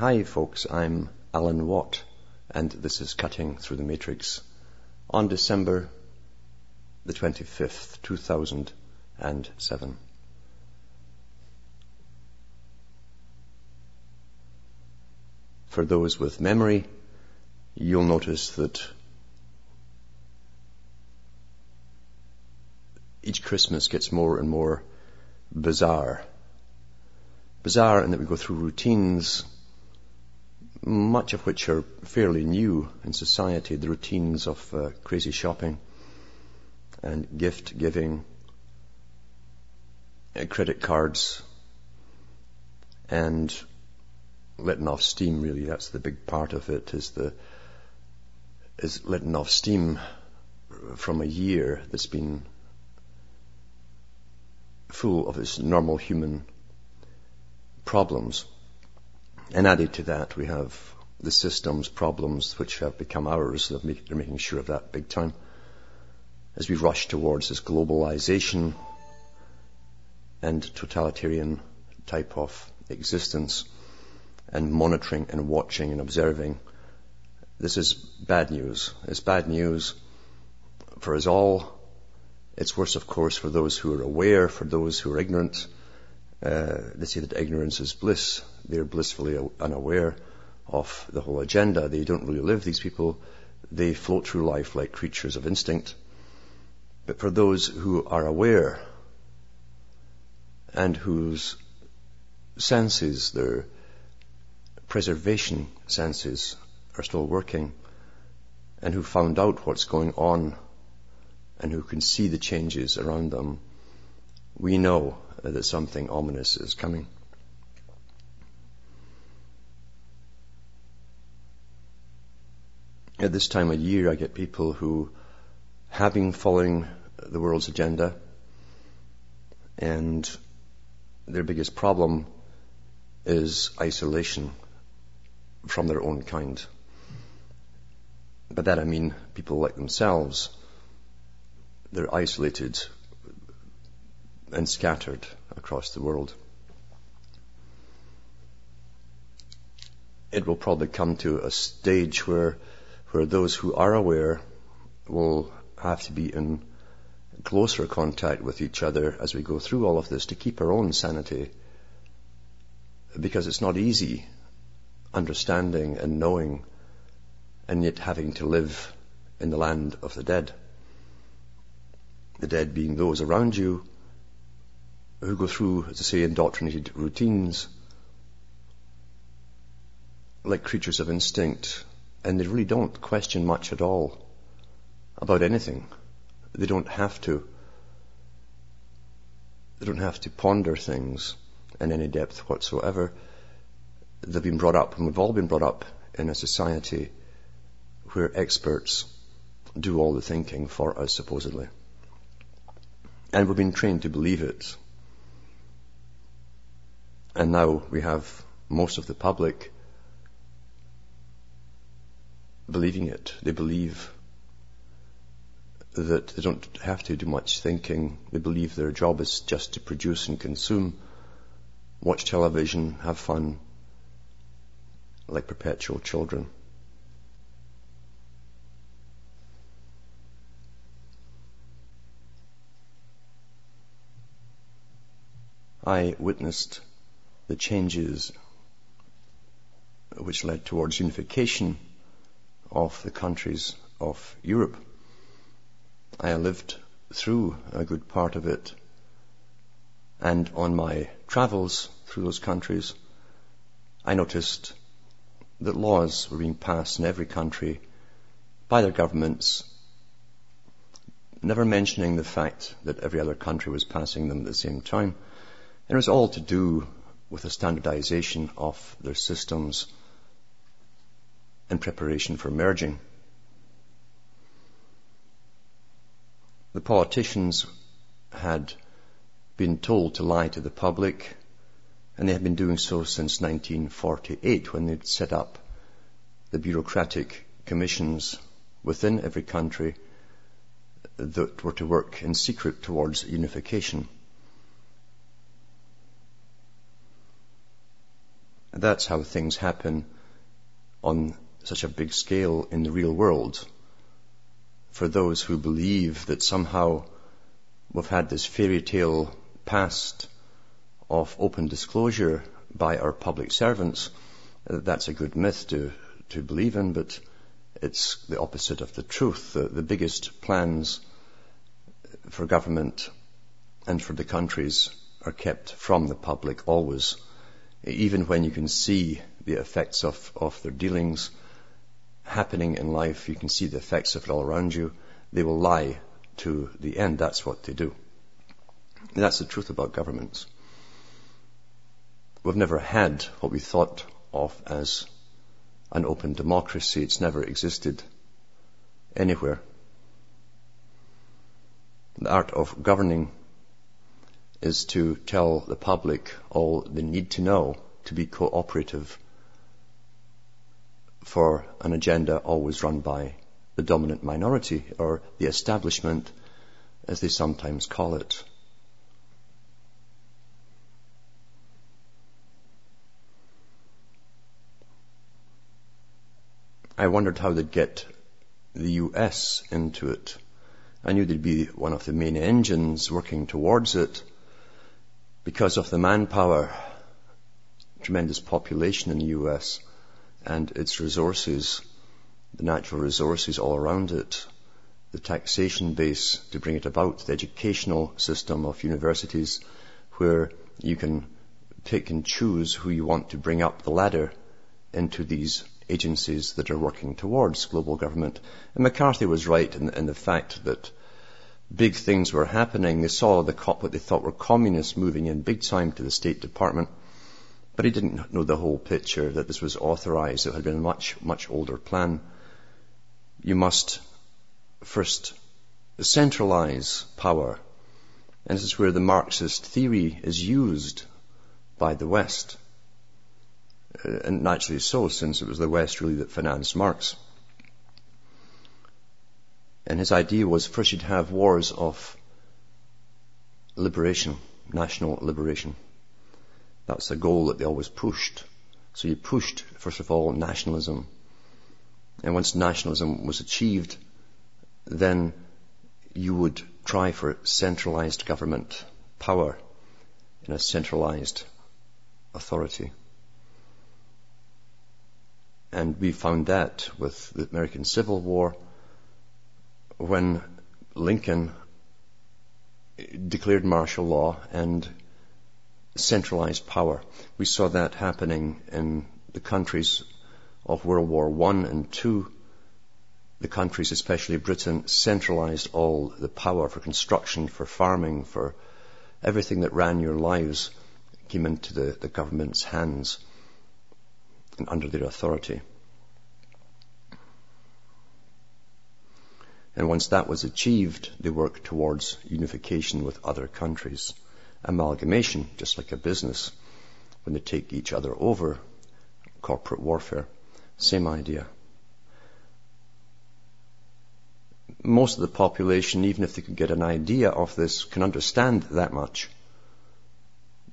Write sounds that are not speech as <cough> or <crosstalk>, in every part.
Hi folks, I'm Alan Watt and this is Cutting Through the Matrix on December the 25th, 2007. For those with memory, you'll notice that each Christmas gets more and more bizarre. Bizarre in that we go through routines, much of which are fairly new in society, the routines of uh, crazy shopping and gift giving, uh, credit cards, and letting off steam really, that's the big part of it, is the, is letting off steam from a year that's been full of its normal human problems. And added to that, we have the systems problems which have become ours. They're making sure of that big time. As we rush towards this globalization and totalitarian type of existence and monitoring and watching and observing, this is bad news. It's bad news for us all it's worse, of course, for those who are aware, for those who are ignorant. Uh, they say that ignorance is bliss. They're blissfully unaware of the whole agenda. They don't really live, these people. They float through life like creatures of instinct. But for those who are aware and whose senses, their preservation senses are still working and who found out what's going on and who can see the changes around them, we know that something ominous is coming. At this time of year, I get people who, having following the world's agenda, and their biggest problem is isolation from their own kind. By that I mean people like themselves they're isolated and scattered across the world. It will probably come to a stage where, where those who are aware will have to be in closer contact with each other as we go through all of this to keep our own sanity. Because it's not easy understanding and knowing and yet having to live in the land of the dead the dead being those around you who go through, as I say, indoctrinated routines like creatures of instinct and they really don't question much at all about anything. They don't have to. They don't have to ponder things in any depth whatsoever. They've been brought up, and we've all been brought up in a society where experts do all the thinking for us, supposedly. And we've been trained to believe it. And now we have most of the public believing it. They believe that they don't have to do much thinking. They believe their job is just to produce and consume, watch television, have fun, like perpetual children. I witnessed the changes which led towards unification of the countries of Europe. I lived through a good part of it and on my travels through those countries, I noticed that laws were being passed in every country by their governments, never mentioning the fact that every other country was passing them at the same time. And It was all to do with a standardization of their systems in preparation for merging. The politicians had been told to lie to the public, and they had been doing so since 1948 when they'd set up the bureaucratic commissions within every country that were to work in secret towards unification. That's how things happen on such a big scale in the real world. For those who believe that somehow we've had this fairy tale past of open disclosure by our public servants, that's a good myth to, to believe in, but it's the opposite of the truth. The, the biggest plans for government and for the countries are kept from the public always, even when you can see the effects of, of their dealings happening in life, you can see the effects of it all around you, they will lie to the end. That's what they do. And that's the truth about governments. We've never had what we thought of as an open democracy. It's never existed anywhere. The art of governing is to tell the public all they need to know to be cooperative for an agenda always run by the dominant minority or the establishment as they sometimes call it. I wondered how they'd get the US into it. I knew they'd be one of the main engines working towards it because of the manpower, tremendous population in the US and its resources, the natural resources all around it, the taxation base to bring it about, the educational system of universities where you can pick and choose who you want to bring up the ladder into these agencies that are working towards global government. And McCarthy was right in, in the fact that big things were happening. They saw the, cop what they thought were communists moving in big time to the State Department. But he didn't know the whole picture, that this was authorized. It had been a much, much older plan. You must first centralize power. And this is where the Marxist theory is used by the West. Uh, and naturally so, since it was the West really that financed Marx. And his idea was first you'd have wars of liberation, national liberation. That's the goal that they always pushed. So you pushed, first of all, nationalism. And once nationalism was achieved, then you would try for centralized government power in a centralized authority. And we found that with the American Civil War when Lincoln declared martial law and centralized power. We saw that happening in the countries of World War I and II. The countries, especially Britain, centralized all the power for construction, for farming, for everything that ran your lives came into the, the government's hands and under their authority. And once that was achieved, they worked towards unification with other countries amalgamation, just like a business. When they take each other over, corporate warfare, same idea. Most of the population, even if they could get an idea of this, can understand that much.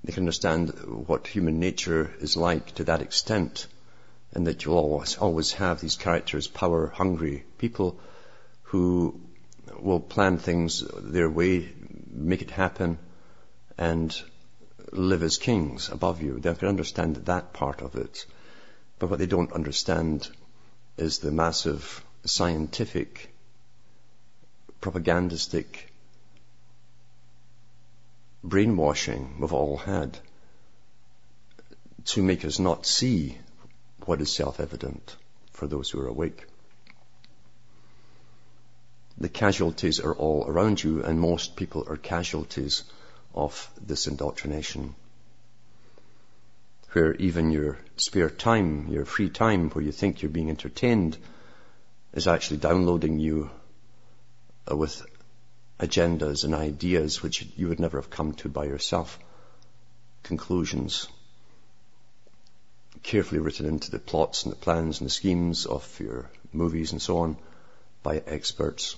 They can understand what human nature is like to that extent, and that you'll always, always have these characters, power hungry people who will plan things their way, make it happen, and live as kings above you. They can understand that part of it. But what they don't understand is the massive scientific, propagandistic brainwashing we've all had to make us not see what is self-evident for those who are awake. The casualties are all around you and most people are casualties of this indoctrination. Where even your spare time, your free time, where you think you're being entertained, is actually downloading you uh, with agendas and ideas which you would never have come to by yourself. Conclusions carefully written into the plots and the plans and the schemes of your movies and so on by experts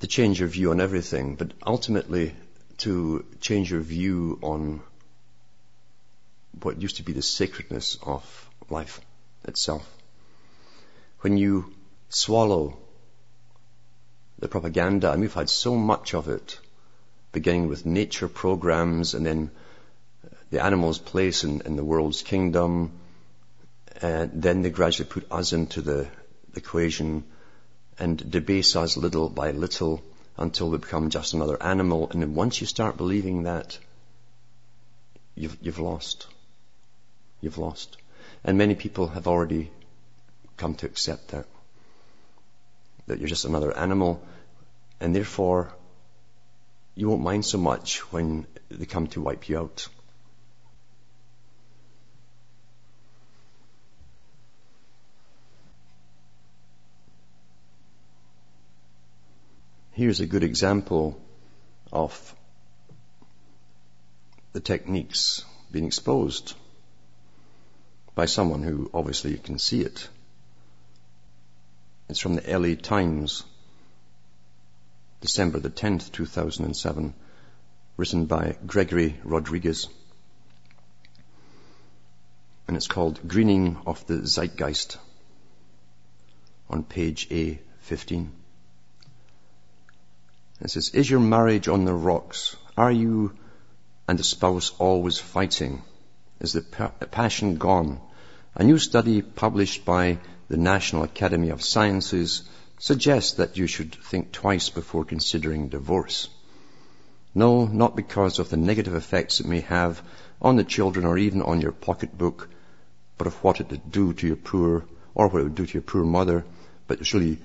to change your view on everything, but ultimately to change your view on what used to be the sacredness of life itself. When you swallow the propaganda, and we've had so much of it, beginning with nature programs and then the animal's place in, in the world's kingdom, and then they gradually put us into the equation and debase us little by little until we become just another animal. And then once you start believing that, you've, you've lost. You've lost. And many people have already come to accept that. That you're just another animal, and therefore you won't mind so much when they come to wipe you out. Here's a good example of the techniques being exposed by someone who obviously can see it. It's from the LA Times, December the 10th, 2007, written by Gregory Rodriguez. And it's called Greening of the Zeitgeist on page A15. It says, Is your marriage on the rocks? Are you and the spouse always fighting? Is the passion gone? A new study published by the National Academy of Sciences suggests that you should think twice before considering divorce. No, not because of the negative effects it may have on the children or even on your pocketbook, but of what it would do to your poor, or what it would do to your poor mother, but really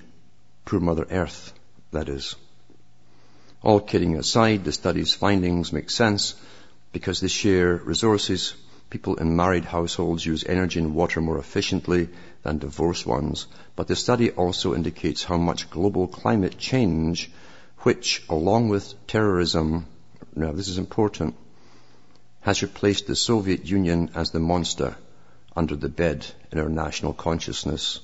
poor Mother Earth, that is. All kidding aside, the study's findings make sense because they share resources. People in married households use energy and water more efficiently than divorced ones. But the study also indicates how much global climate change, which along with terrorism, now this is important, has replaced the Soviet Union as the monster under the bed in our national consciousness.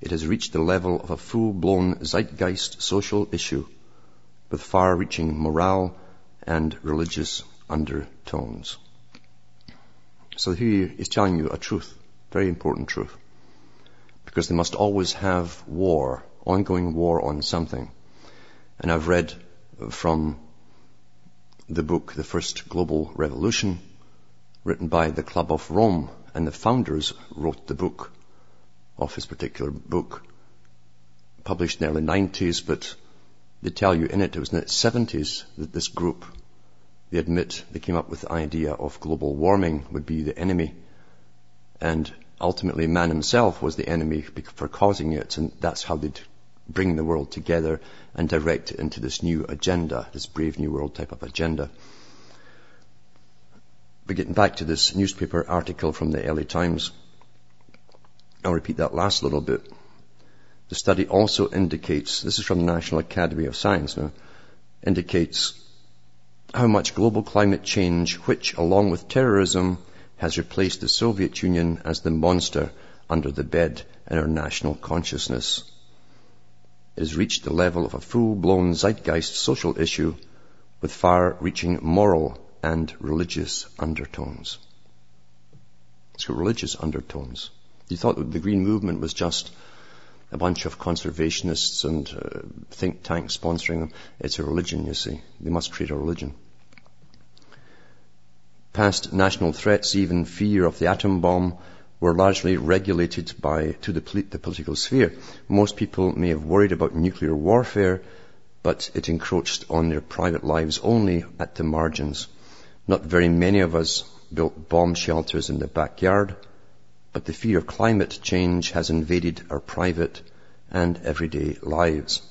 It has reached the level of a full-blown zeitgeist social issue with far-reaching moral and religious undertones. So he is telling you a truth, very important truth. Because they must always have war, ongoing war on something. And I've read from the book, The First Global Revolution, written by the Club of Rome, and the founders wrote the book of his particular book, published in the early 90s, but they tell you in it, it was in the 70s that this group, they admit they came up with the idea of global warming would be the enemy. And ultimately man himself was the enemy for causing it, and that's how they'd bring the world together and direct it into this new agenda, this brave new world type of agenda. But getting back to this newspaper article from the LA Times, I'll repeat that last little bit. The study also indicates, this is from the National Academy of Science now, indicates how much global climate change, which along with terrorism has replaced the Soviet Union as the monster under the bed in our national consciousness. It has reached the level of a full-blown zeitgeist social issue with far-reaching moral and religious undertones. It's got religious undertones. You thought the Green Movement was just a bunch of conservationists and uh, think tanks sponsoring them. It's a religion, you see. They must create a religion. Past national threats, even fear of the atom bomb, were largely regulated by, to the, the political sphere. Most people may have worried about nuclear warfare, but it encroached on their private lives only at the margins. Not very many of us built bomb shelters in the backyard but the fear of climate change has invaded our private and everyday lives.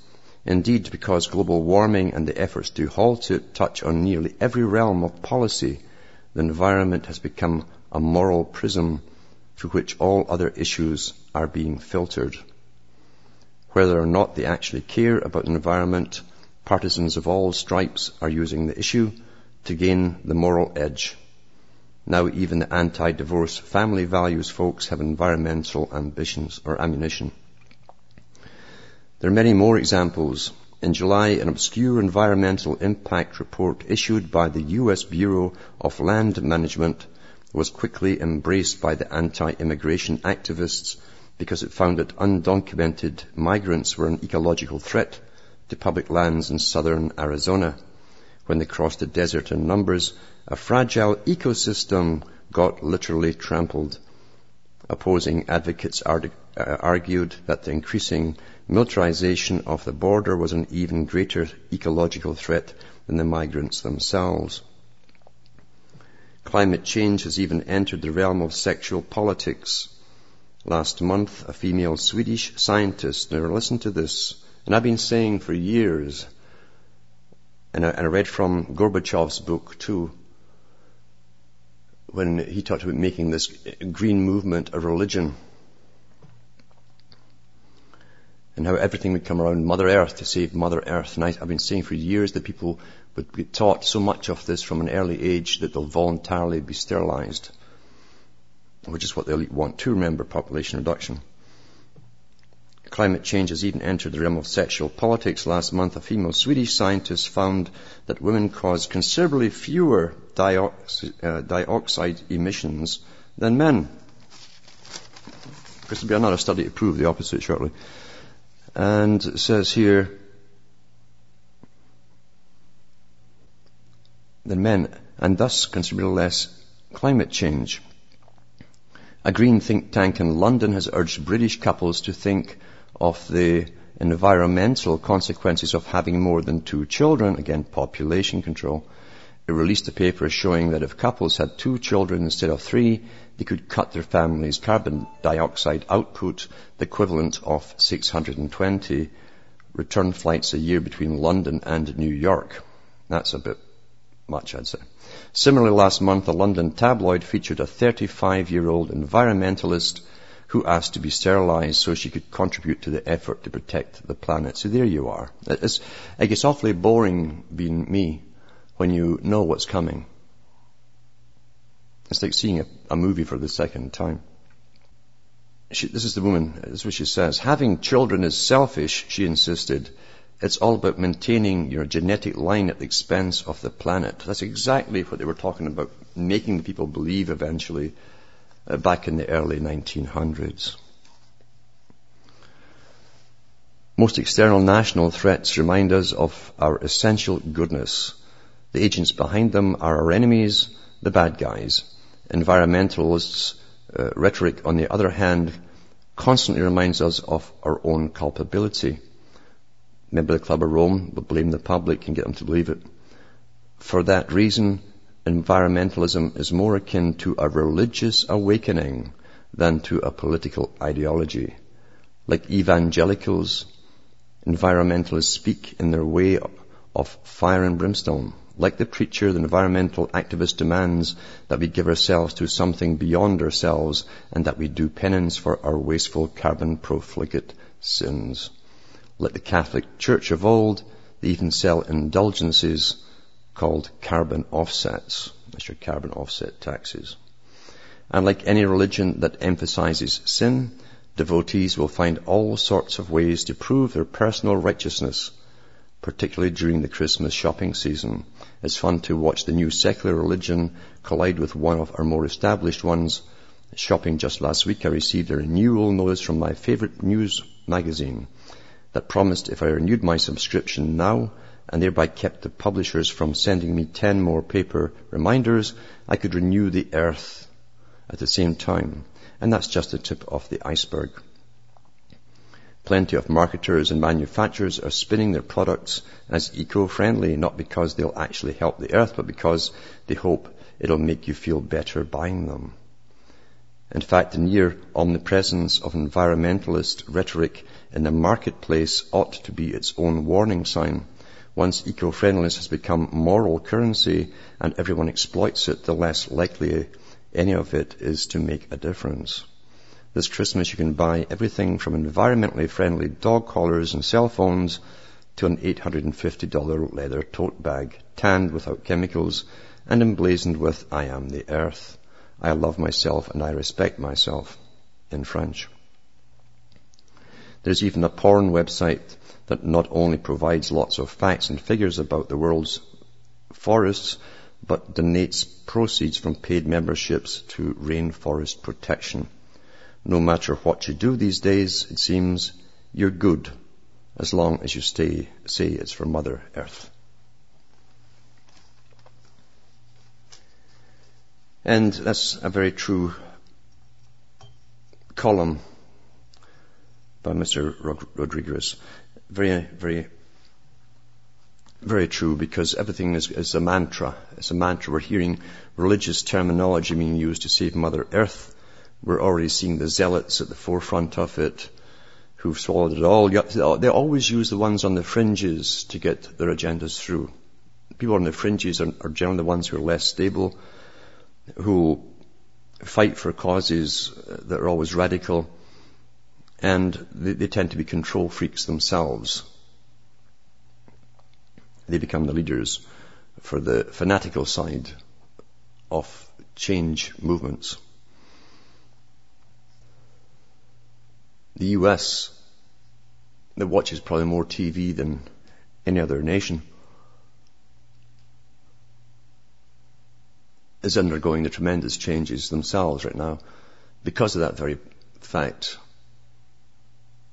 Indeed, because global warming and the efforts to halt it touch on nearly every realm of policy, the environment has become a moral prism through which all other issues are being filtered. Whether or not they actually care about the environment, partisans of all stripes are using the issue to gain the moral edge now even the anti-divorce family values folks have environmental ambitions or ammunition. There are many more examples. In July, an obscure environmental impact report issued by the U.S. Bureau of Land Management was quickly embraced by the anti-immigration activists because it found that undocumented migrants were an ecological threat to public lands in southern Arizona. When they crossed the desert in numbers, a fragile ecosystem got literally trampled. Opposing advocates uh, argued that the increasing militarization of the border was an even greater ecological threat than the migrants themselves. Climate change has even entered the realm of sexual politics. Last month, a female Swedish scientist, now listen to this, and I've been saying for years, and I, and I read from Gorbachev's book too, when he talked about making this green movement a religion and how everything would come around Mother Earth to save Mother Earth. And I, have been saying for years that people would be taught so much of this from an early age that they'll voluntarily be sterilized, which is what the elite want to remember population reduction. Climate change has even entered the realm of sexual politics. Last month, a female Swedish scientist found that women cause considerably fewer dioxide, uh, emissions than men. This will be another study to prove the opposite shortly. And it says here, than men, and thus considerably less climate change. A green think tank in London has urged British couples to think of the environmental consequences of having more than two children, again, population control. Released a paper showing that if couples had two children instead of three, they could cut their family's carbon dioxide output the equivalent of 620 return flights a year between London and New York. That's a bit much, I'd say. Similarly, last month, a London tabloid featured a 35-year-old environmentalist who asked to be sterilized so she could contribute to the effort to protect the planet. So there you are. It's, it gets awfully boring being me when you know what's coming. It's like seeing a, a movie for the second time. She, this is the woman, this is what she says. Having children is selfish, she insisted. It's all about maintaining your genetic line at the expense of the planet. That's exactly what they were talking about, making the people believe eventually uh, back in the early 1900s. Most external national threats remind us of our essential goodness. The agents behind them are our enemies, the bad guys. Environmentalists' uh, rhetoric, on the other hand, constantly reminds us of our own culpability. Maybe the Club of Rome will blame the public and get them to believe it. For that reason, environmentalism is more akin to a religious awakening than to a political ideology. Like evangelicals, environmentalists speak in their way of fire and brimstone. Like the preacher, the environmental activist demands that we give ourselves to something beyond ourselves and that we do penance for our wasteful carbon profligate sins. Like the Catholic Church of old, they even sell indulgences called carbon offsets. That's your carbon offset taxes. And like any religion that emphasizes sin, devotees will find all sorts of ways to prove their personal righteousness particularly during the Christmas shopping season. It's fun to watch the new secular religion collide with one of our more established ones. Shopping just last week, I received a renewal notice from my favorite news magazine that promised if I renewed my subscription now and thereby kept the publishers from sending me 10 more paper reminders, I could renew the earth at the same time. And that's just the tip of the iceberg. Plenty of marketers and manufacturers are spinning their products as eco-friendly, not because they'll actually help the earth, but because they hope it'll make you feel better buying them. In fact, the near omnipresence of environmentalist rhetoric in the marketplace ought to be its own warning sign. Once eco-friendliness has become moral currency and everyone exploits it, the less likely any of it is to make a difference. This Christmas you can buy everything from environmentally friendly dog collars and cell phones to an $850 leather tote bag, tanned without chemicals and emblazoned with I am the earth. I love myself and I respect myself in French. There's even a porn website that not only provides lots of facts and figures about the world's forests, but donates proceeds from paid memberships to rainforest protection. No matter what you do these days, it seems you're good as long as you stay, say it's for Mother Earth. And that's a very true column by Mr. Rodriguez. Very, very, very true because everything is, is a mantra. It's a mantra. We're hearing religious terminology being used to save Mother Earth. We're already seeing the zealots at the forefront of it who've swallowed it all. They always use the ones on the fringes to get their agendas through. People on the fringes are, are generally the ones who are less stable, who fight for causes that are always radical, and they, they tend to be control freaks themselves. They become the leaders for the fanatical side of change movements. The US, that watches probably more TV than any other nation, is undergoing the tremendous changes themselves right now because of that very fact.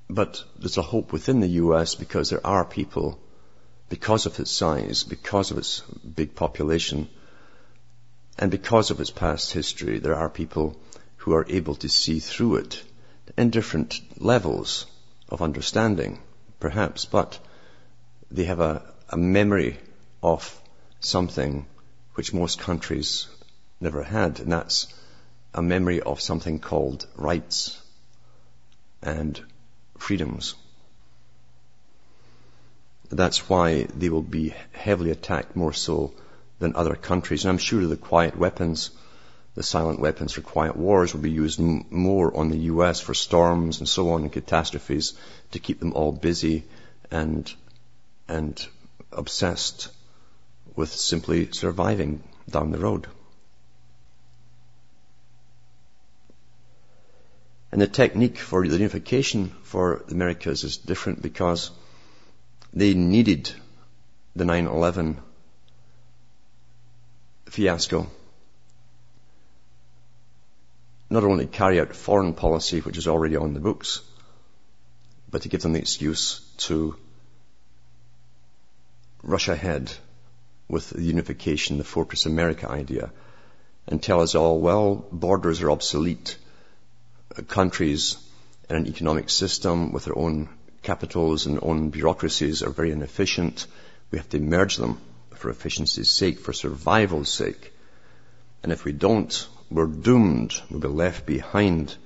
But there's a hope within the US because there are people, because of its size, because of its big population, and because of its past history, there are people who are able to see through it in different levels of understanding, perhaps, but they have a, a memory of something which most countries never had, and that's a memory of something called rights and freedoms. That's why they will be heavily attacked more so than other countries. And I'm sure the quiet weapons, the silent weapons for quiet wars will be used m- more on the US for storms and so on and catastrophes to keep them all busy and, and obsessed with simply surviving down the road. And the technique for the unification for the Americas is different because they needed the 9-11 fiasco not only carry out foreign policy, which is already on the books, but to give them the excuse to rush ahead with the unification, the Fortress America idea, and tell us all, well, borders are obsolete countries in an economic system with their own capitals and own bureaucracies are very inefficient. We have to merge them for efficiency's sake, for survival's sake. And if we don't, we're doomed. We'll be left behind.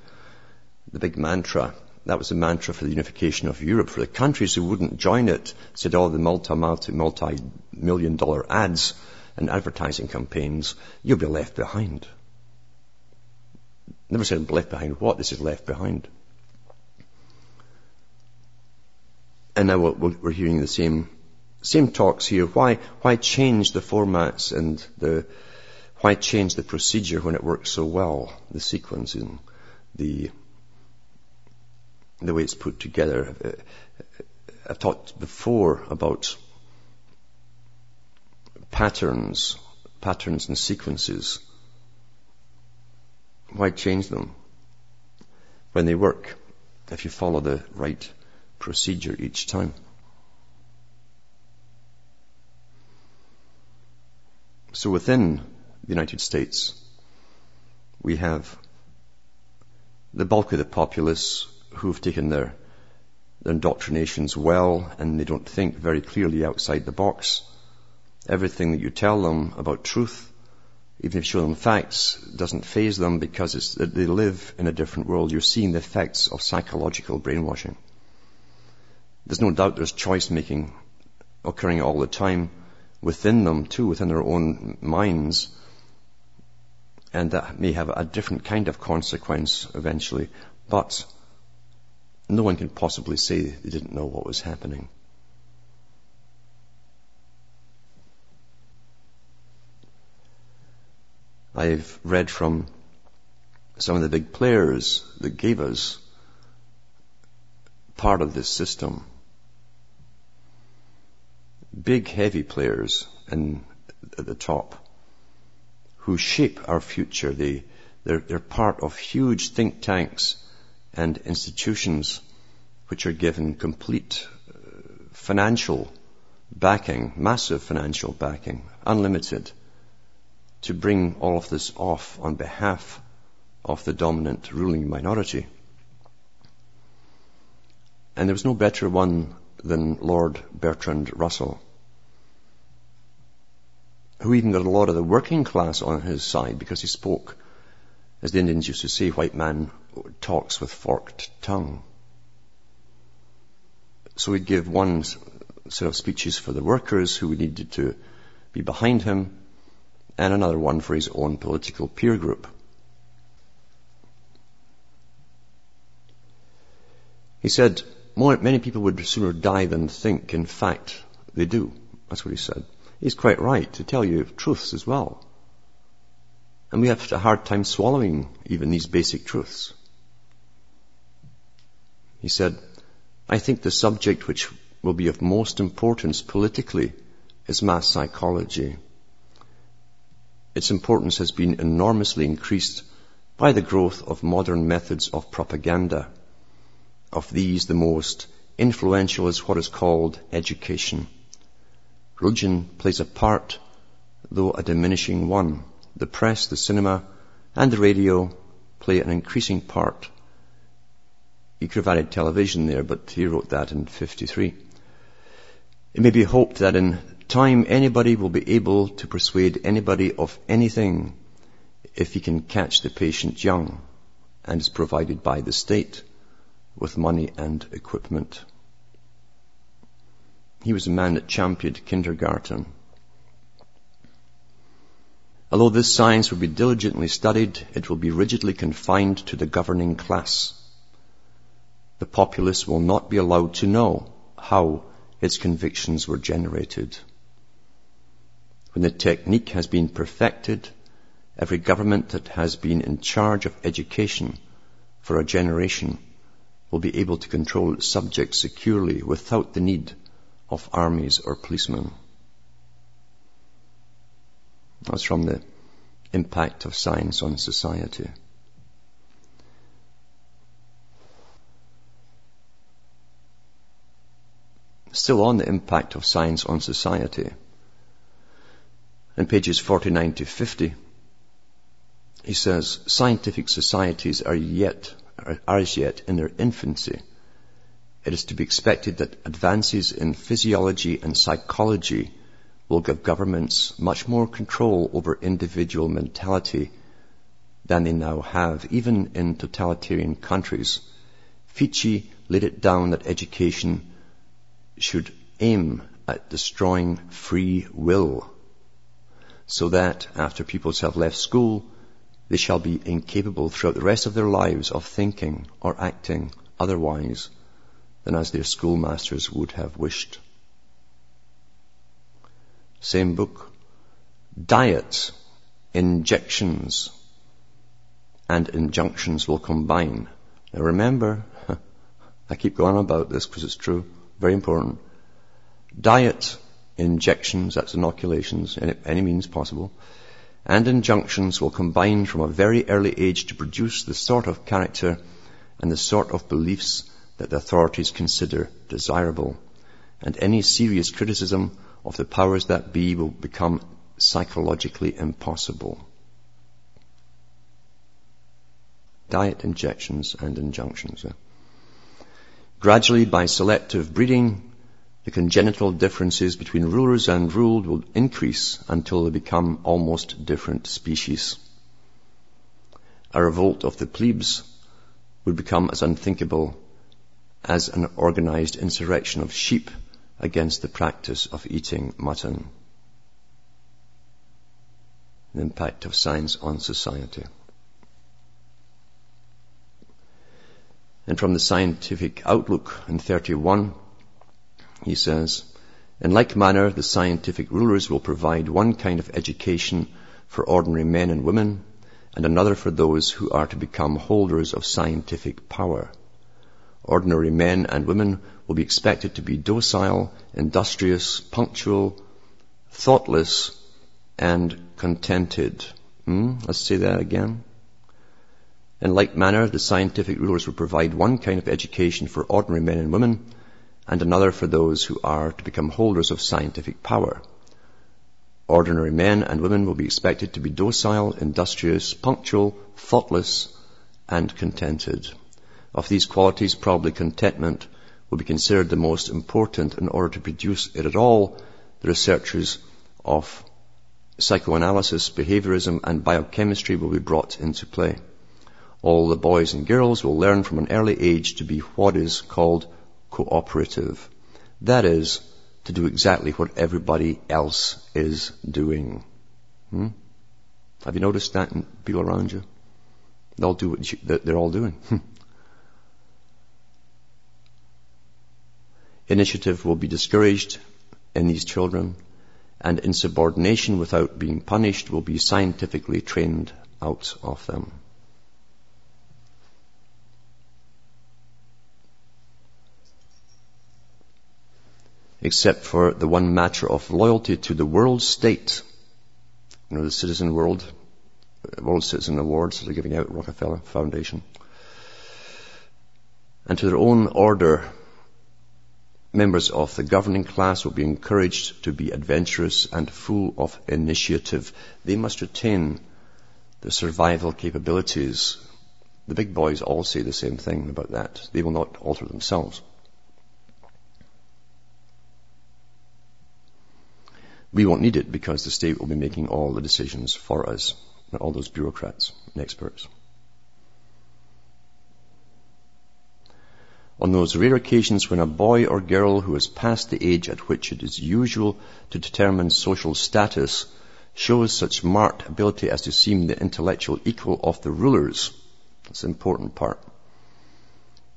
The big mantra, that was the mantra for the unification of Europe. For the countries who wouldn't join it, said all the multi, multi, multi-million dollar ads and advertising campaigns, you'll be left behind. Never said left behind what, this is left behind. And now we're hearing the same, same talks here. Why, why change the formats and the, why change the procedure when it works so well? The sequencing, the, the way it's put together. I've talked before about patterns, patterns and sequences why change them when they work if you follow the right procedure each time? So within the United States, we have the bulk of the populace who've taken their, their indoctrinations well and they don't think very clearly outside the box. Everything that you tell them about truth even if you show them facts, doesn't phase them because they live in a different world. You're seeing the effects of psychological brainwashing. There's no doubt there's choice making occurring all the time within them too, within their own minds. And that may have a different kind of consequence eventually. But no one can possibly say they didn't know what was happening. I've read from some of the big players that gave us part of this system. Big, heavy players in, at the top who shape our future. They, they're, they're part of huge think tanks and institutions which are given complete uh, financial backing, massive financial backing, unlimited, to bring all of this off on behalf of the dominant ruling minority. And there was no better one than Lord Bertrand Russell, who even got a lot of the working class on his side because he spoke, as the Indians used to say, white man talks with forked tongue. So he'd give one set of speeches for the workers who needed to be behind him, and another one for his own political peer group. He said, many people would sooner die than think. In fact, they do. That's what he said. He's quite right to tell you truths as well. And we have a hard time swallowing even these basic truths. He said, I think the subject which will be of most importance politically is mass psychology. Its importance has been enormously increased by the growth of modern methods of propaganda. Of these, the most influential is what is called education. Religion plays a part, though a diminishing one. The press, the cinema, and the radio play an increasing part. He could have added television there, but he wrote that in 53. It may be hoped that in time anybody will be able to persuade anybody of anything if he can catch the patient young and is provided by the state with money and equipment. He was a man that championed kindergarten. Although this science will be diligently studied, it will be rigidly confined to the governing class. The populace will not be allowed to know how its convictions were generated. When the technique has been perfected, every government that has been in charge of education for a generation will be able to control its subjects securely without the need of armies or policemen. That's from the impact of science on society. Still on the impact of science on society. In pages 49 to 50, he says, scientific societies are yet are as yet in their infancy, it is to be expected that advances in physiology and psychology will give governments much more control over individual mentality than they now have, even in totalitarian countries. Fichte laid it down that education should aim at destroying free will, so that after pupils have left school, they shall be incapable throughout the rest of their lives of thinking or acting otherwise than as their schoolmasters would have wished. Same book. Diets, injections, and injunctions will combine. Now remember, <laughs> I keep going about this because it's true, very important. Diet, injections, that's inoculations, in any means possible, and injunctions will combine from a very early age to produce the sort of character and the sort of beliefs that the authorities consider desirable. And any serious criticism of the powers that be will become psychologically impossible. Diet injections and injunctions. Gradually, by selective breeding, the congenital differences between rulers and ruled will increase until they become almost different species. A revolt of the plebes would become as unthinkable as an organized insurrection of sheep against the practice of eating mutton. The impact of science on society. And from the scientific outlook in 31, he says, in like manner, the scientific rulers will provide one kind of education for ordinary men and women, and another for those who are to become holders of scientific power. Ordinary men and women will be expected to be docile, industrious, punctual, thoughtless, and contented. Hmm? Let's say that again. In like manner, the scientific rulers will provide one kind of education for ordinary men and women and another for those who are to become holders of scientific power. Ordinary men and women will be expected to be docile, industrious, punctual, thoughtless, and contented. Of these qualities, probably contentment will be considered the most important in order to produce it at all. The researchers of psychoanalysis, behaviorism, and biochemistry will be brought into play. All the boys and girls will learn from an early age to be what is called cooperative. That is, to do exactly what everybody else is doing. Hmm? Have you noticed that in people around you? They'll do what you, they're all doing. <laughs> Initiative will be discouraged in these children, and insubordination without being punished will be scientifically trained out of them. except for the one matter of loyalty to the world state. You know, the Citizen World, uh, World Citizen Awards they're giving out Rockefeller Foundation. And to their own order, members of the governing class will be encouraged to be adventurous and full of initiative. They must retain their survival capabilities. The big boys all say the same thing about that. They will not alter themselves. We won't need it because the state will be making all the decisions for us, all those bureaucrats and experts. On those rare occasions when a boy or girl who has passed the age at which it is usual to determine social status shows such marked ability as to seem the intellectual equal of the rulers, that's an important part.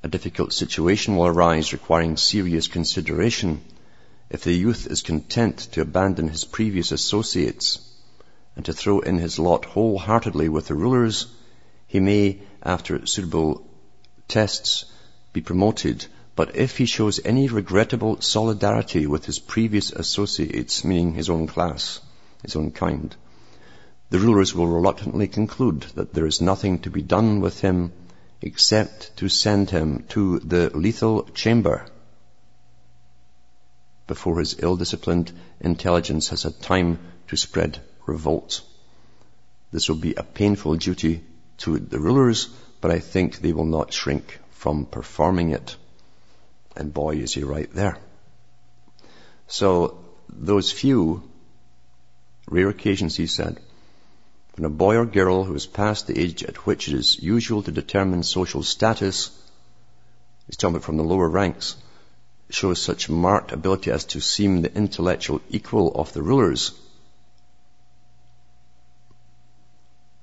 A difficult situation will arise requiring serious consideration if the youth is content to abandon his previous associates and to throw in his lot wholeheartedly with the rulers, he may, after suitable tests, be promoted. But if he shows any regrettable solidarity with his previous associates, meaning his own class, his own kind, the rulers will reluctantly conclude that there is nothing to be done with him except to send him to the lethal chamber before his ill-disciplined intelligence has had time to spread revolt. This will be a painful duty to the rulers, but I think they will not shrink from performing it. And boy, is he right there. So those few rare occasions, he said, when a boy or girl who has passed the age at which it is usual to determine social status, he's talking about from the lower ranks, shows such marked ability as to seem the intellectual equal of the rulers.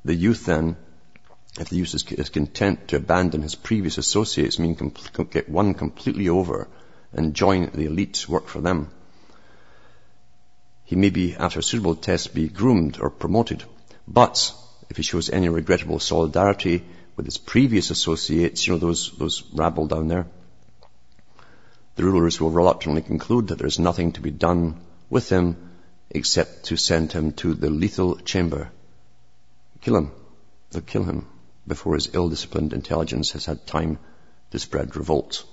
The youth then, if the youth is, content to abandon his previous associates, mean get one completely over and join the elite, work for them, he may be, after a suitable test, be groomed or promoted. But if he shows any regrettable solidarity with his previous associates, you know, those, those rabble down there, the rulers will reluctantly conclude that there is nothing to be done with him except to send him to the lethal chamber. Kill him. They'll kill him before his ill-disciplined intelligence has had time to spread revolt.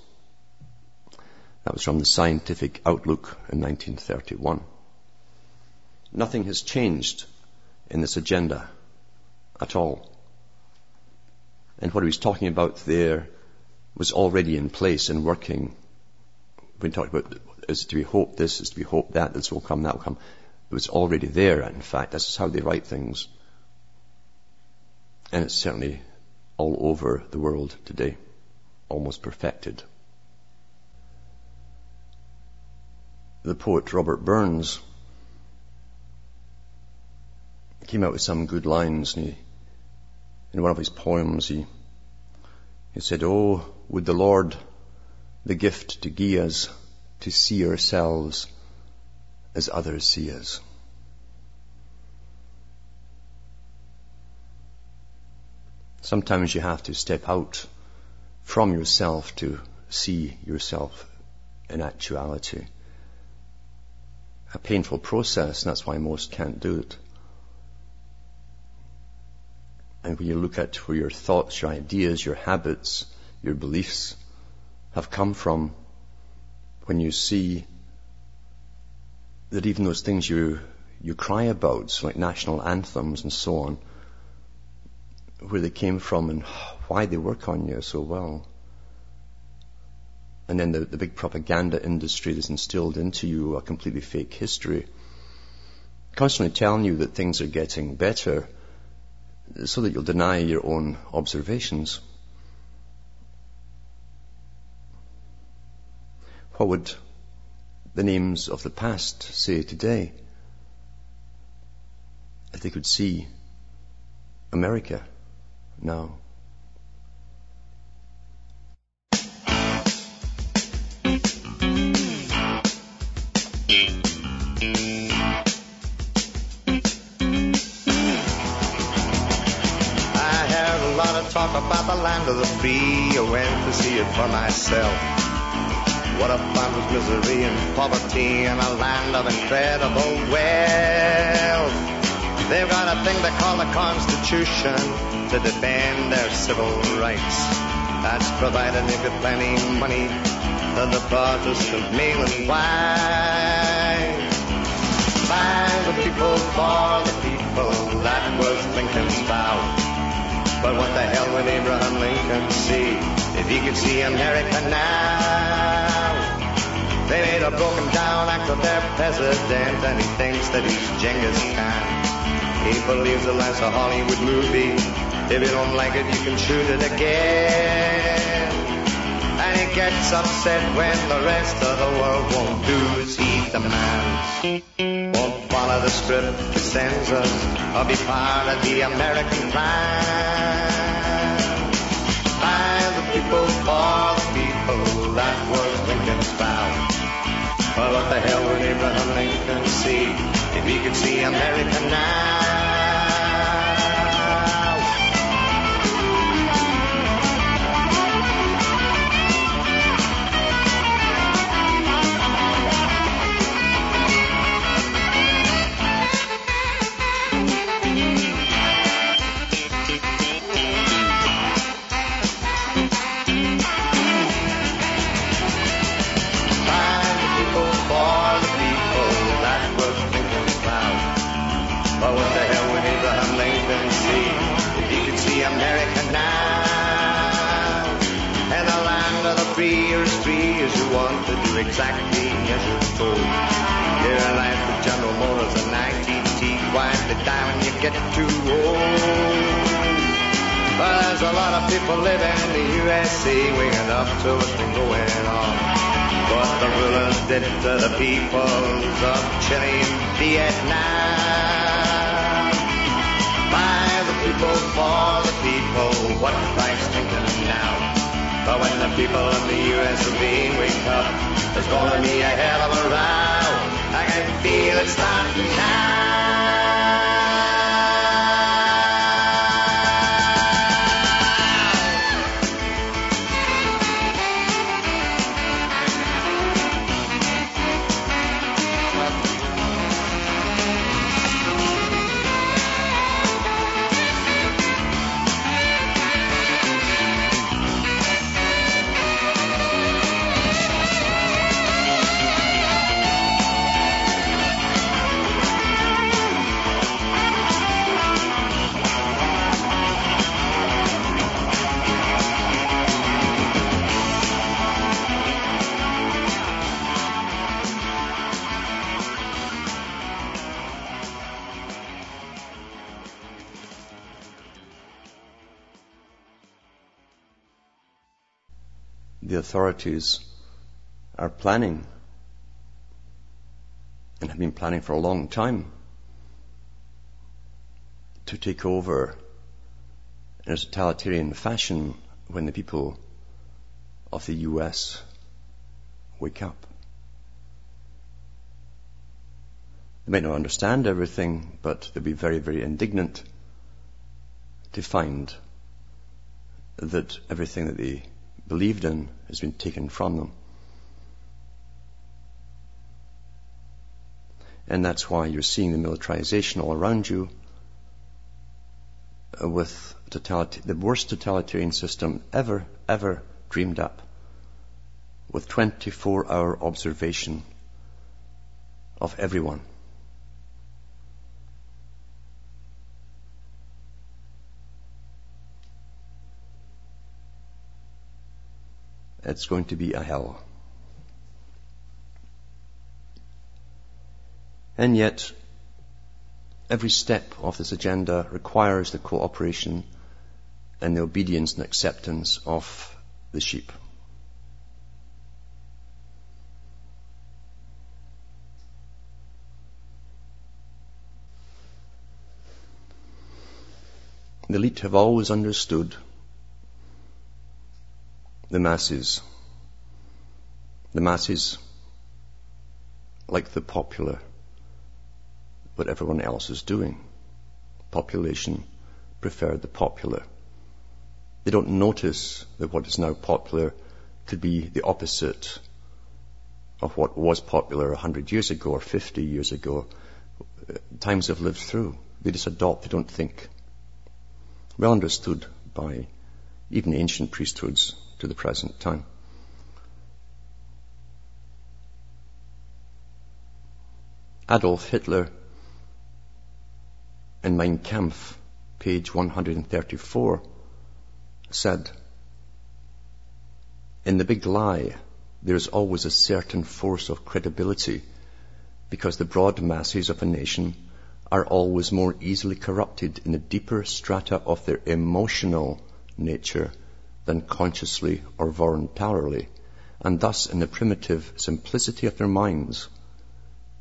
That was from the Scientific Outlook in 1931. Nothing has changed in this agenda at all. And what he was talking about there was already in place and working we talked about is to be hoped this, is to be hoped that, this will come, that will come. It was already there, in fact. This is how they write things. And it's certainly all over the world today. Almost perfected. The poet Robert Burns came out with some good lines and he, in one of his poems he, he said, Oh, would the Lord the gift to give us to see ourselves as others see us. Sometimes you have to step out from yourself to see yourself in actuality. A painful process, and that's why most can't do it. And when you look at where your thoughts, your ideas, your habits, your beliefs have come from, when you see that even those things you, you cry about, so like national anthems and so on, where they came from and why they work on you so well. And then the, the big propaganda industry that's instilled into you a completely fake history, constantly telling you that things are getting better so that you'll deny your own observations. What would the names of the past say today if they could see America now? talk about the land of the free. I went to see it for myself. What I found was misery and poverty in a land of incredible wealth. They've got a thing they call the Constitution to defend their civil rights. That's provided they've got plenty of money to the Protestant mail and wine. By the people, for the people, that was Lincoln's vow. But what the hell would Abraham Lincoln see if he could see America now? They made a broken down act of their president and he thinks that he's Genghis Khan. He believes the life's a Hollywood movie. If you don't like it, you can shoot it again. And he gets upset when the rest of the world won't do as he demands. Won't follow the script he sends us or be part of the American plan. By the people, for the people, that was Lincoln's vow. Well, what the hell would Abraham Lincoln see if he could see America now? Exactly as you're told. Your life with General Motors and ITT, wind it when you get too old. But there's a lot of people living in the USA waking up to what's been going on. What the rulers did to the peoples of Chile and Vietnam. By the people, for the people, what Christ thinking now? But when the people of the US wake up, there's gonna be a hell of a row. I can feel it starting now. Authorities are planning and have been planning for a long time to take over in a totalitarian fashion when the people of the US wake up. They may not understand everything, but they'll be very, very indignant to find that everything that they believed in has been taken from them. And that's why you're seeing the militarization all around you, with the worst totalitarian system ever, ever dreamed up, with 24 hour observation of everyone. It's going to be a hell. And yet, every step of this agenda requires the cooperation and the obedience and acceptance of the sheep. The elite have always understood the masses. The masses, like the popular, what everyone else is doing. Population prefer the popular. They don't notice that what is now popular could be the opposite of what was popular 100 years ago or 50 years ago. Times have lived through. They just adopt, they don't think. Well understood by even ancient priesthoods to the present time. Adolf Hitler in Mein Kampf, page 134, said, In the big lie, there is always a certain force of credibility because the broad masses of a nation are always more easily corrupted in the deeper strata of their emotional nature than consciously or voluntarily, and thus in the primitive simplicity of their minds,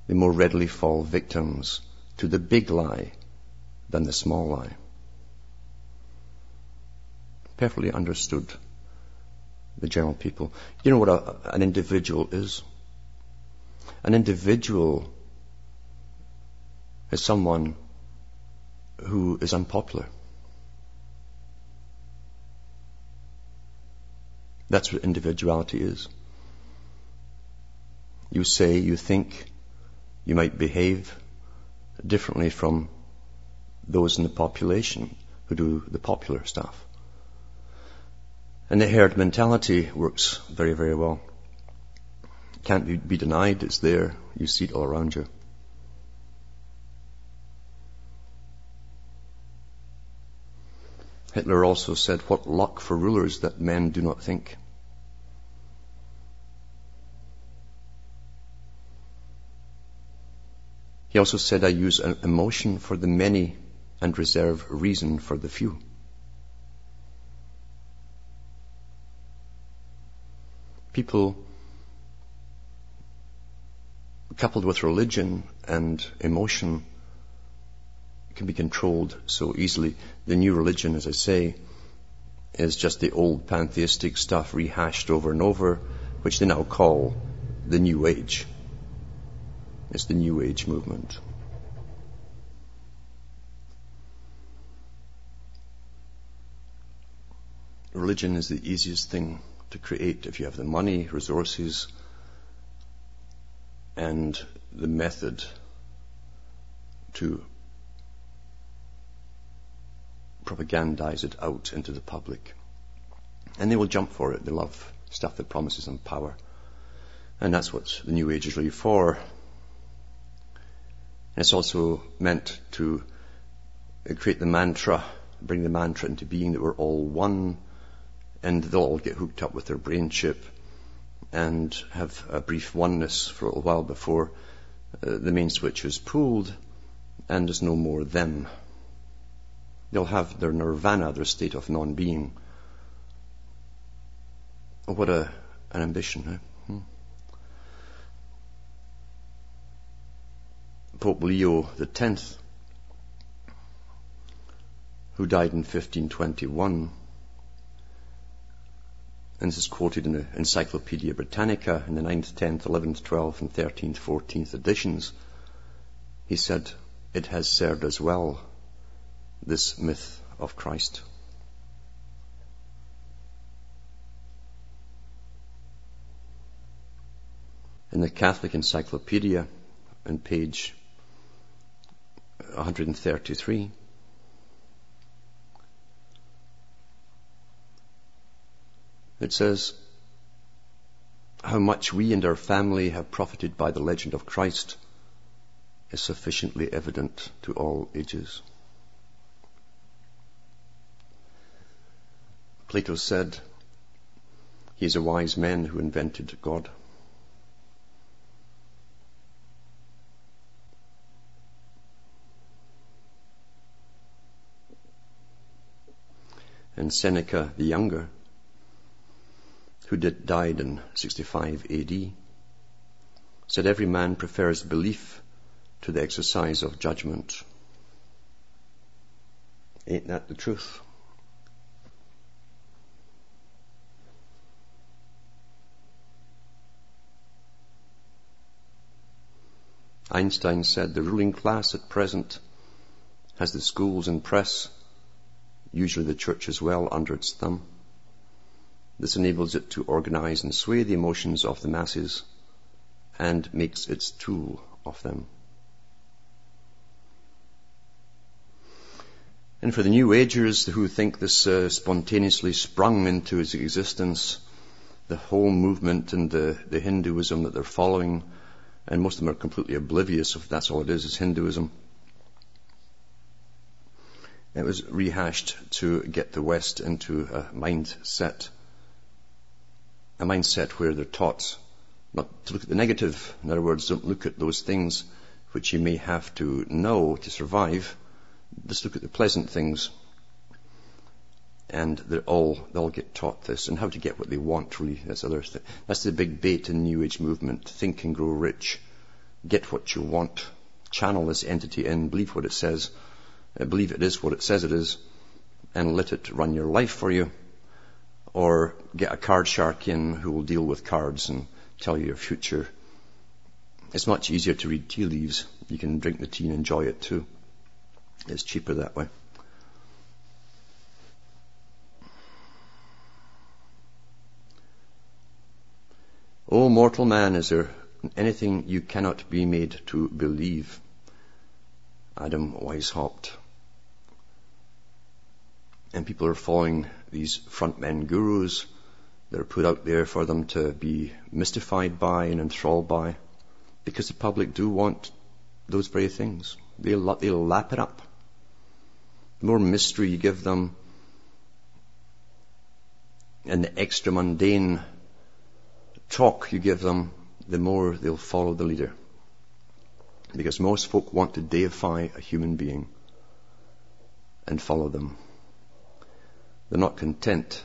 they more readily fall victims to the big lie than the small lie. Perfectly understood the general people. You know what a, an individual is? An individual is someone who is unpopular. That's what individuality is. You say, you think, you might behave differently from those in the population who do the popular stuff. And the herd mentality works very, very well. Can't be, denied, it's there, you see it all around you. Hitler also said, what luck for rulers that men do not think. He also said, I use emotion for the many and reserve reason for the few. People coupled with religion and emotion can be controlled so easily. The new religion, as I say, is just the old pantheistic stuff rehashed over and over, which they now call the New Age. It's the New Age movement. Religion is the easiest thing to create if you have the money, resources, and the method to propagandize it out into the public. And they will jump for it. They love stuff that promises them power. And that's what the New Age is really for. And it's also meant to create the mantra, bring the mantra into being that we're all one, and they'll all get hooked up with their brain chip and have a brief oneness for a little while before uh, the main switch is pulled and there's no more them. They'll have their nirvana, their state of non-being. What a, an ambition, eh? Hmm. Pope Leo X, who died in 1521, and this is quoted in the Encyclopedia Britannica in the 9th, 10th, 11th, 12th, and 13th, 14th editions. He said, It has served us well this myth of Christ. In the Catholic Encyclopedia, on page 133, it says, How much we and our family have profited by the legend of Christ is sufficiently evident to all ages. Plato said, he is a wise man who invented God. And Seneca the Younger, who did, died in 65 AD, said every man prefers belief to the exercise of judgment. Ain't that the truth? Einstein said the ruling class at present has the schools and press, usually the church as well, under its thumb. This enables it to organize and sway the emotions of the masses and makes its tool of them. And for the New Agers who think this uh, spontaneously sprung into its existence, the whole movement and the, the Hinduism that they're following and most of them are completely oblivious of that's all it is, is Hinduism. It was rehashed to get the West into a mindset, a mindset where they're taught not to look at the negative. In other words, don't look at those things which you may have to know to survive. Just look at the pleasant things. And they all, they all get taught this and how to get what they want really. That's other. That's the big bait in the New Age movement. Think and grow rich. Get what you want. Channel this entity in. Believe what it says. Uh, believe it is what it says it is. And let it run your life for you. Or get a card shark in who will deal with cards and tell you your future. It's much easier to read tea leaves. You can drink the tea and enjoy it too. It's cheaper that way. O mortal man, is there anything you cannot be made to believe? Adam Weishaupt. And people are following these frontmen gurus that are put out there for them to be mystified by and enthralled by because the public do want those very things. They'll, they'll lap it up. The more mystery you give them and the extra mundane talk you give them, the more they'll follow the leader. Because most folk want to deify a human being and follow them. They're not content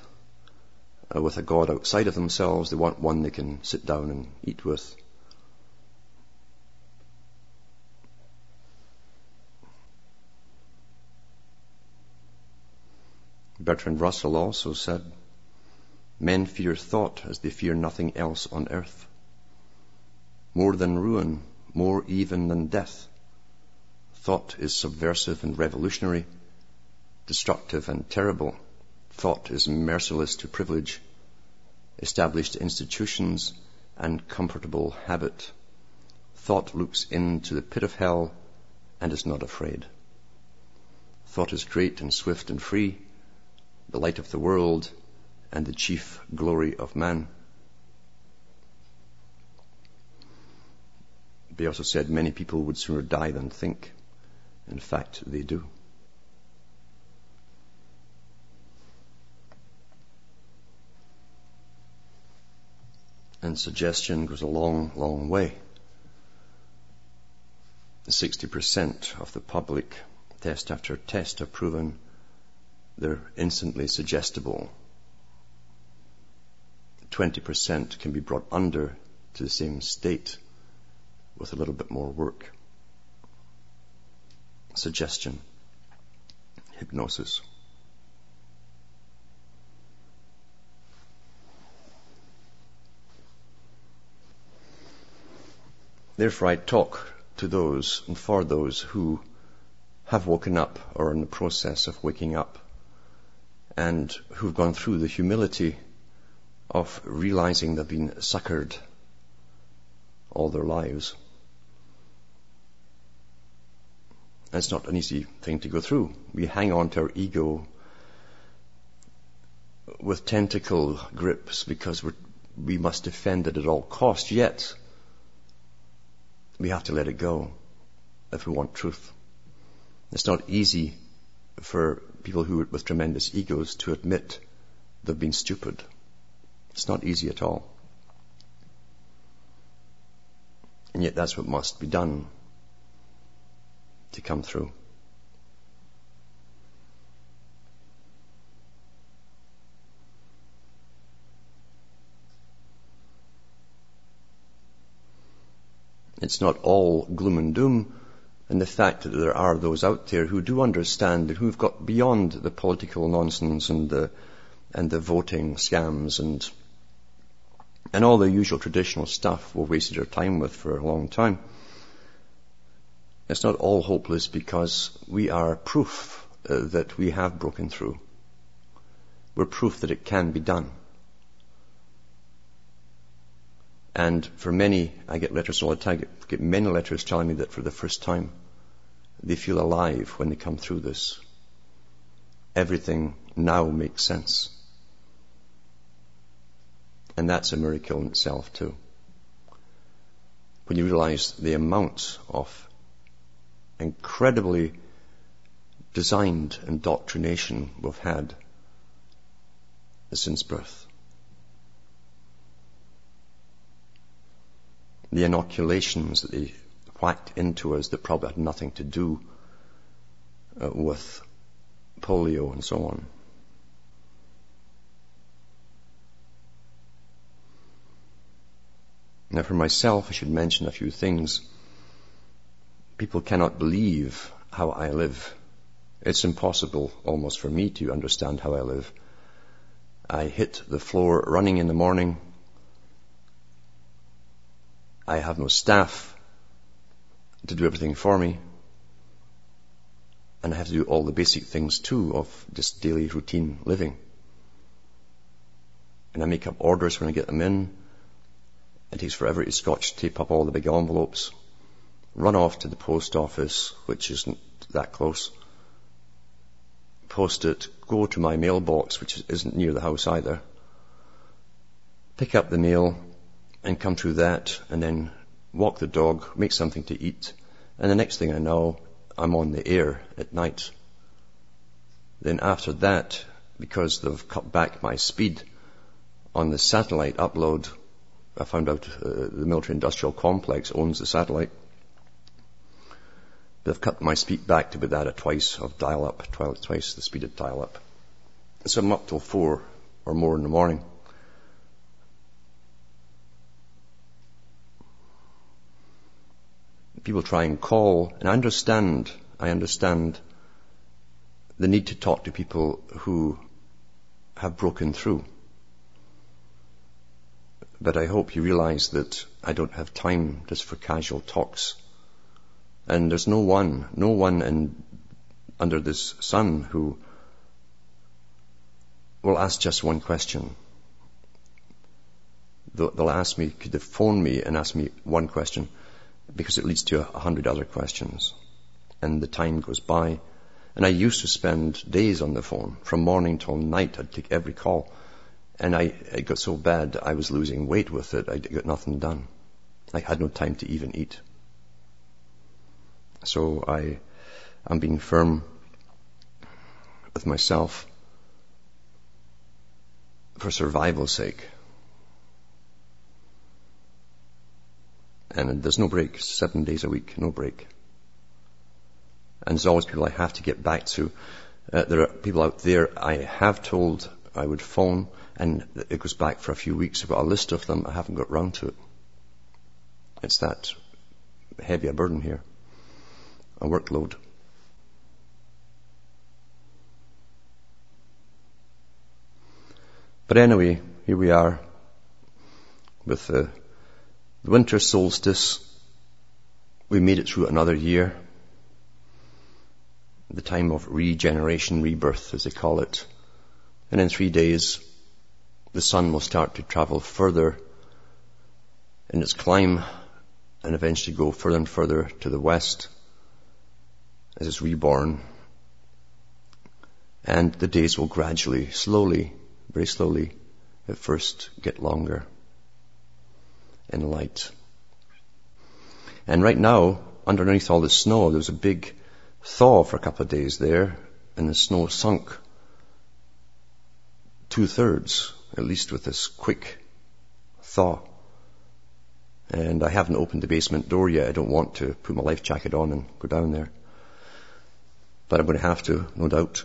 uh, with a God outside of themselves. They want one they can sit down and eat with. Bertrand Russell also said, Men fear thought as they fear nothing else on earth. More than ruin, more even than death. Thought is subversive and revolutionary, destructive and terrible. Thought is merciless to privilege, established institutions, and comfortable habit. Thought looks into the pit of hell and is not afraid. Thought is great and swift and free, the light of the world and the chief glory of man. They also said many people would sooner die than think. In fact, they do. And suggestion goes a long, long way. 60% of the public, test after test, have proven they're instantly suggestible 20% can be brought under to the same state with a little bit more work. Suggestion. Hypnosis. Therefore I talk to those and for those who have woken up or are in the process of waking up and who've gone through the humility of realizing they've been suckered all their lives. It's not an easy thing to go through. We hang on to our ego with tentacle grips because we must defend it at all costs, yet we have to let it go if we want truth. It's not easy for people who with tremendous egos to admit they've been stupid. It's not easy at all. And yet that's what must be done to come through. It's not all gloom and doom, and the fact that there are those out there who do understand and who've got beyond the political nonsense and the and the voting scams and and all the usual traditional stuff we've wasted our time with for a long time. It's not all hopeless because we are proof uh, that we have broken through. We're proof that it can be done. And for many, I get letters all the time, I get, get many letters telling me that for the first time, they feel alive when they come through this. Everything now makes sense. And that's a miracle in itself too. When you realize the amount of incredibly designed indoctrination we've had since birth. The inoculations that they whacked into us that probably had nothing to do uh, with polio and so on. Now for myself, I should mention a few things. People cannot believe how I live. It's impossible almost for me to understand how I live. I hit the floor running in the morning. I have no staff to do everything for me. And I have to do all the basic things too of just daily routine living. And I make up orders when I get them in. It takes forever to scotch tape up all the big envelopes, run off to the post office, which isn't that close, post it, go to my mailbox, which isn't near the house either, pick up the mail and come through that and then walk the dog, make something to eat, and the next thing I know, I'm on the air at night. Then after that, because they've cut back my speed on the satellite upload, I found out uh, the military industrial complex owns the satellite. They've cut my speed back to be that at twice of dial up, twice the speed of dial up. So I'm up till four or more in the morning. People try and call, and I understand, I understand the need to talk to people who have broken through. But I hope you realize that I don't have time just for casual talks. And there's no one, no one in, under this sun who will ask just one question. They'll, they'll ask me, could they phone me and ask me one question? Because it leads to a hundred other questions. And the time goes by. And I used to spend days on the phone. From morning till night, I'd take every call. And I, it got so bad, I was losing weight with it. I got nothing done. I had no time to even eat. So I, I'm being firm with myself for survival's sake. And there's no break, seven days a week, no break. And there's always people I have to get back to. Uh, there are people out there I have told I would phone and it goes back for a few weeks. I've got a list of them. I haven't got round to it. It's that heavy a burden here. A workload. But anyway, here we are with the, the winter solstice. We made it through another year. The time of regeneration, rebirth, as they call it. And in three days, the sun will start to travel further in its climb and eventually go further and further to the west as it's reborn. And the days will gradually, slowly very slowly at first get longer in light. And right now, underneath all the snow, there was a big thaw for a couple of days there, and the snow sunk two thirds, at least with this quick thaw. And I haven't opened the basement door yet. I don't want to put my life jacket on and go down there. But I'm going to have to, no doubt.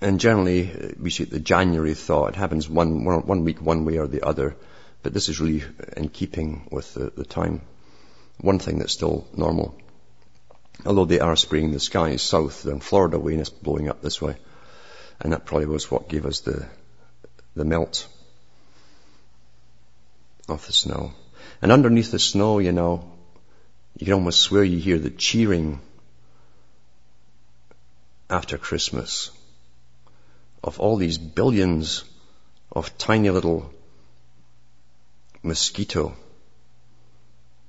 And generally, we see the January thaw. It happens one, one week one way or the other. But this is really in keeping with the, the time. One thing that's still normal. Although they are spraying the skies south in Florida way and it's blowing up this way. And that probably was what gave us the, the melt of the snow. And underneath the snow, you know, you can almost swear you hear the cheering after Christmas of all these billions of tiny little mosquito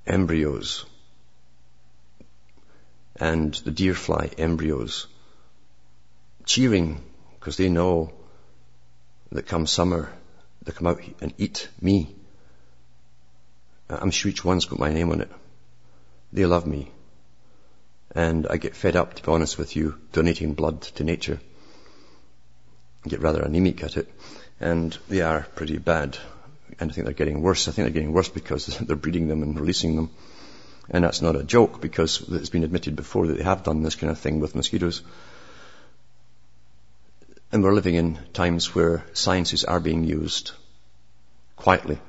embryos and the deer fly embryos cheering because they know that come summer they come out and eat me. I'm sure each one's got my name on it. They love me. And I get fed up, to be honest with you, donating blood to nature. I get rather anemic at it. And they are pretty bad. And I think they're getting worse. I think they're getting worse because <laughs> they're breeding them and releasing them. And that's not a joke because it's been admitted before that they have done this kind of thing with mosquitoes. And we're living in times where sciences are being used quietly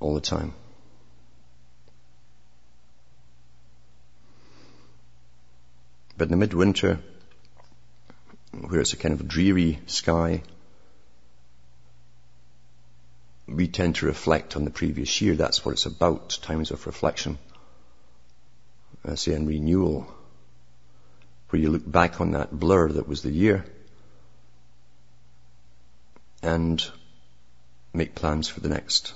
all the time. But in the midwinter, where it's a kind of dreary sky, we tend to reflect on the previous year. That's what it's about, times of reflection. I say, and renewal, where you look back on that blur that was the year and make plans for the next.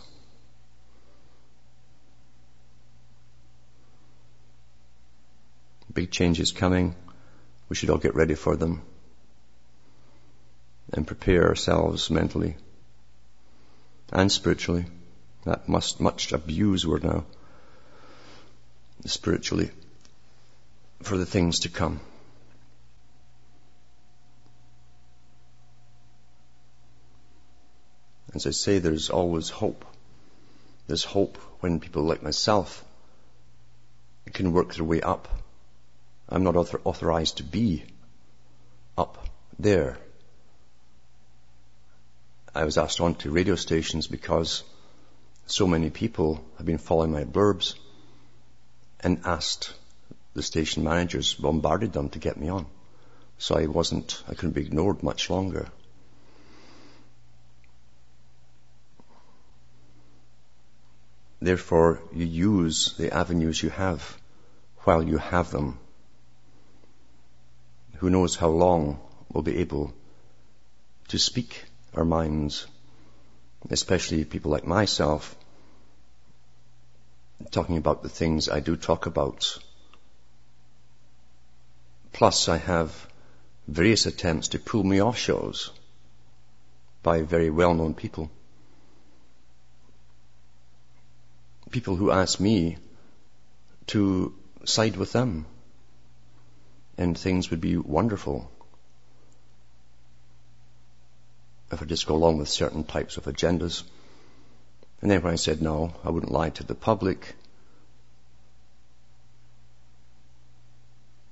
Big changes coming. We should all get ready for them and prepare ourselves mentally and spiritually. That must much abuse word now. Spiritually for the things to come. As I say, there's always hope. There's hope when people like myself can work their way up. I'm not author- authorized to be up there. I was asked on to radio stations because so many people have been following my blurbs and asked the station managers, bombarded them to get me on. So I wasn't, I couldn't be ignored much longer. Therefore, you use the avenues you have while you have them. Who knows how long we'll be able to speak our minds, especially people like myself, talking about the things I do talk about. Plus, I have various attempts to pull me off shows by very well-known people. People who ask me to side with them and things would be wonderful if I just go along with certain types of agendas. And then when I said no, I wouldn't lie to the public,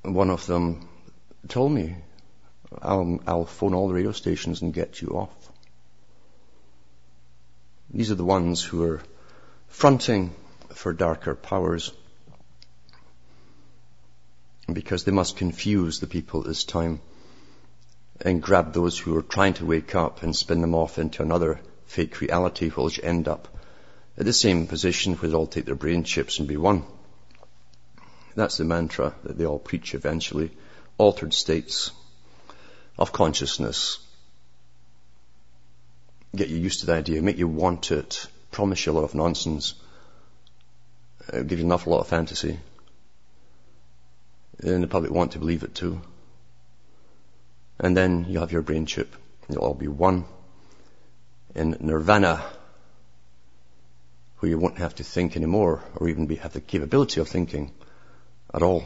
one of them told me, I'll, I'll phone all the radio stations and get you off. These are the ones who are fronting for darker powers because they must confuse the people this time and grab those who are trying to wake up and spin them off into another fake reality which end up at the same position where they all take their brain chips and be one. That's the mantra that they all preach eventually. Altered states of consciousness. Get you used to the idea, make you want it, promise you a lot of nonsense, uh, give you an awful lot of fantasy. And the public want to believe it too. And then you have your brain chip. You'll all be one in nirvana, where you won't have to think anymore or even be, have the capability of thinking at all.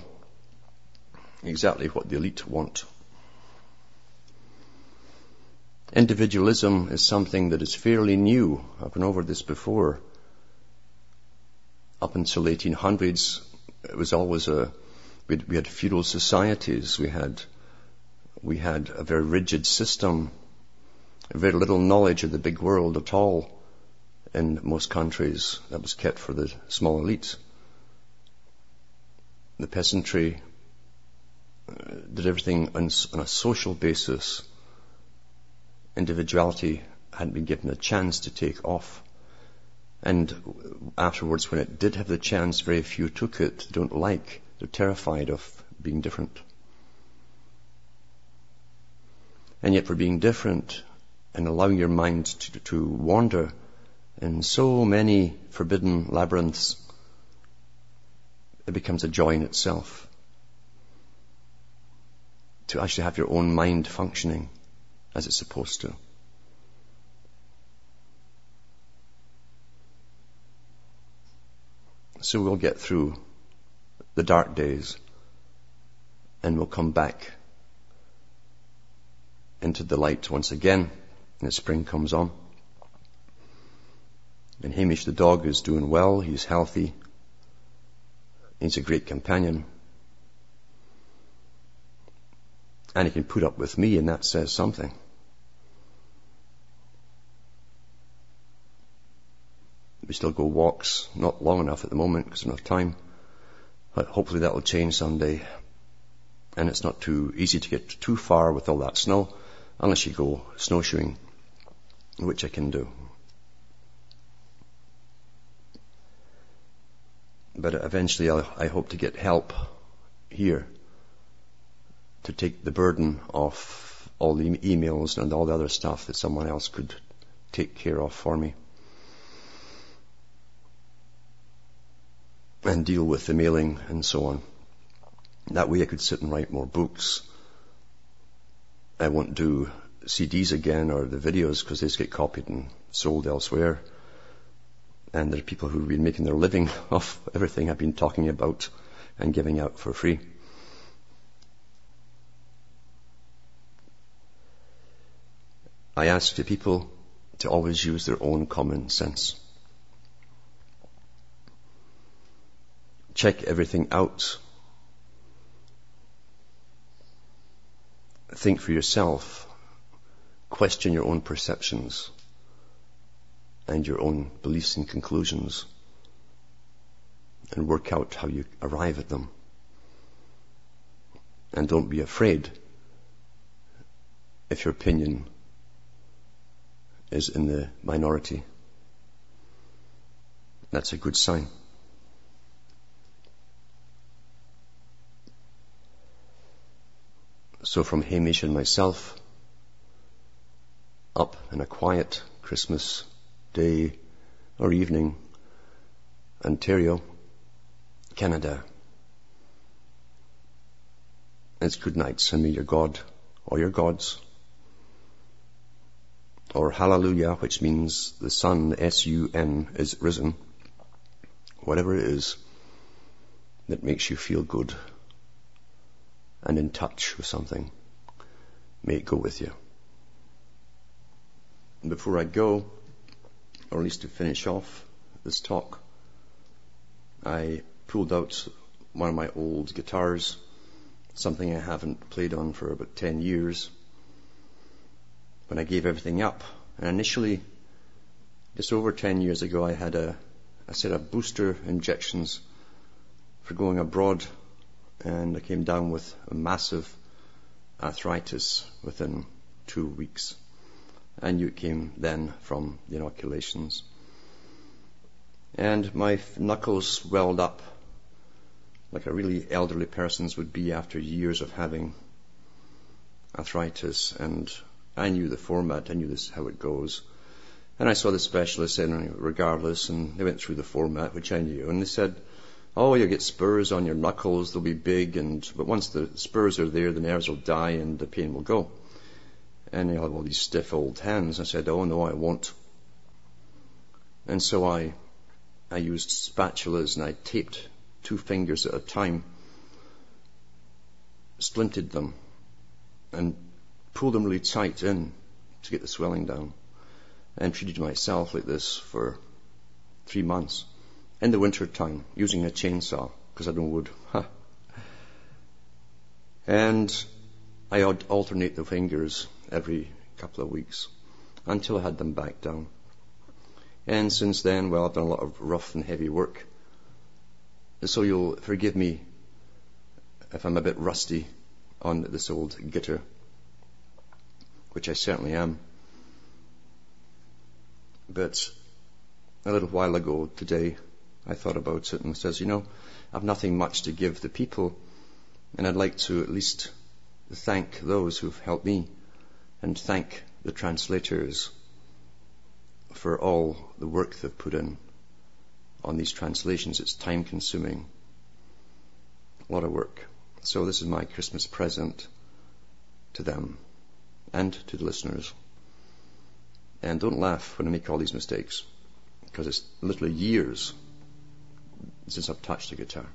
Exactly what the elite want. Individualism is something that is fairly new. I've been over this before. Up until 1800s, it was always a, we had feudal societies, we had, we had a very rigid system, very little knowledge of the big world at all in most countries that was kept for the small elites. The peasantry uh, did everything on a social basis individuality hadn't been given a chance to take off. And afterwards, when it did have the chance, very few took it, they don't like, they're terrified of being different. And yet for being different and allowing your mind to, to wander in so many forbidden labyrinths, it becomes a joy in itself. To actually have your own mind functioning as it's supposed to. So we'll get through the dark days and we'll come back into the light once again as spring comes on. And Hamish the dog is doing well. He's healthy. He's a great companion. And he can put up with me and that says something. We still go walks, not long enough at the moment because enough time. But hopefully that will change someday. And it's not too easy to get too far with all that snow unless you go snowshoeing, which I can do. But eventually I'll, I hope to get help here to take the burden off all the emails and all the other stuff that someone else could take care of for me. And deal with the mailing and so on. That way I could sit and write more books. I won't do CDs again or the videos because they just get copied and sold elsewhere. And there are people who've been making their living <laughs> off everything I've been talking about and giving out for free. I ask the people to always use their own common sense. Check everything out. Think for yourself. Question your own perceptions and your own beliefs and conclusions and work out how you arrive at them. And don't be afraid if your opinion is in the minority. That's a good sign. So from Hamish and myself, up in a quiet Christmas day or evening, Ontario, Canada. It's good night. Send me your God or your gods. Or hallelujah, which means the sun, S-U-N, is risen. Whatever it is that makes you feel good and in touch with something, may it go with you. And before I go, or at least to finish off this talk, I pulled out one of my old guitars, something I haven't played on for about 10 years, when I gave everything up. And initially, just over 10 years ago, I had a, a set of booster injections for going abroad and I came down with a massive arthritis within two weeks. Knew it came then from the inoculations. And my knuckles swelled up like a really elderly person's would be after years of having arthritis. And I knew the format, I knew this how it goes. And I saw the specialist and regardless, and they went through the format, which I knew, and they said, oh, you'll get spurs on your knuckles, they'll be big, and but once the spurs are there, the nerves will die and the pain will go. And you'll have all these stiff old hands. I said, oh no, I won't. And so I, I used spatulas and I taped two fingers at a time, splinted them, and pulled them really tight in to get the swelling down. And treated myself like this for three months in the winter time using a chainsaw because I don't wood. and I would alternate the fingers every couple of weeks until I had them back down. And since then, well, I've done a lot of rough and heavy work. So you'll forgive me if I'm a bit rusty on this old guitar, which I certainly am. But a little while ago today, I thought about it and says, you know, I've nothing much to give the people, and I'd like to at least thank those who've helped me and thank the translators for all the work they've put in on these translations. It's time consuming. A lot of work. So this is my Christmas present to them and to the listeners. And don't laugh when I make all these mistakes because it's literally years since I've touched a guitar.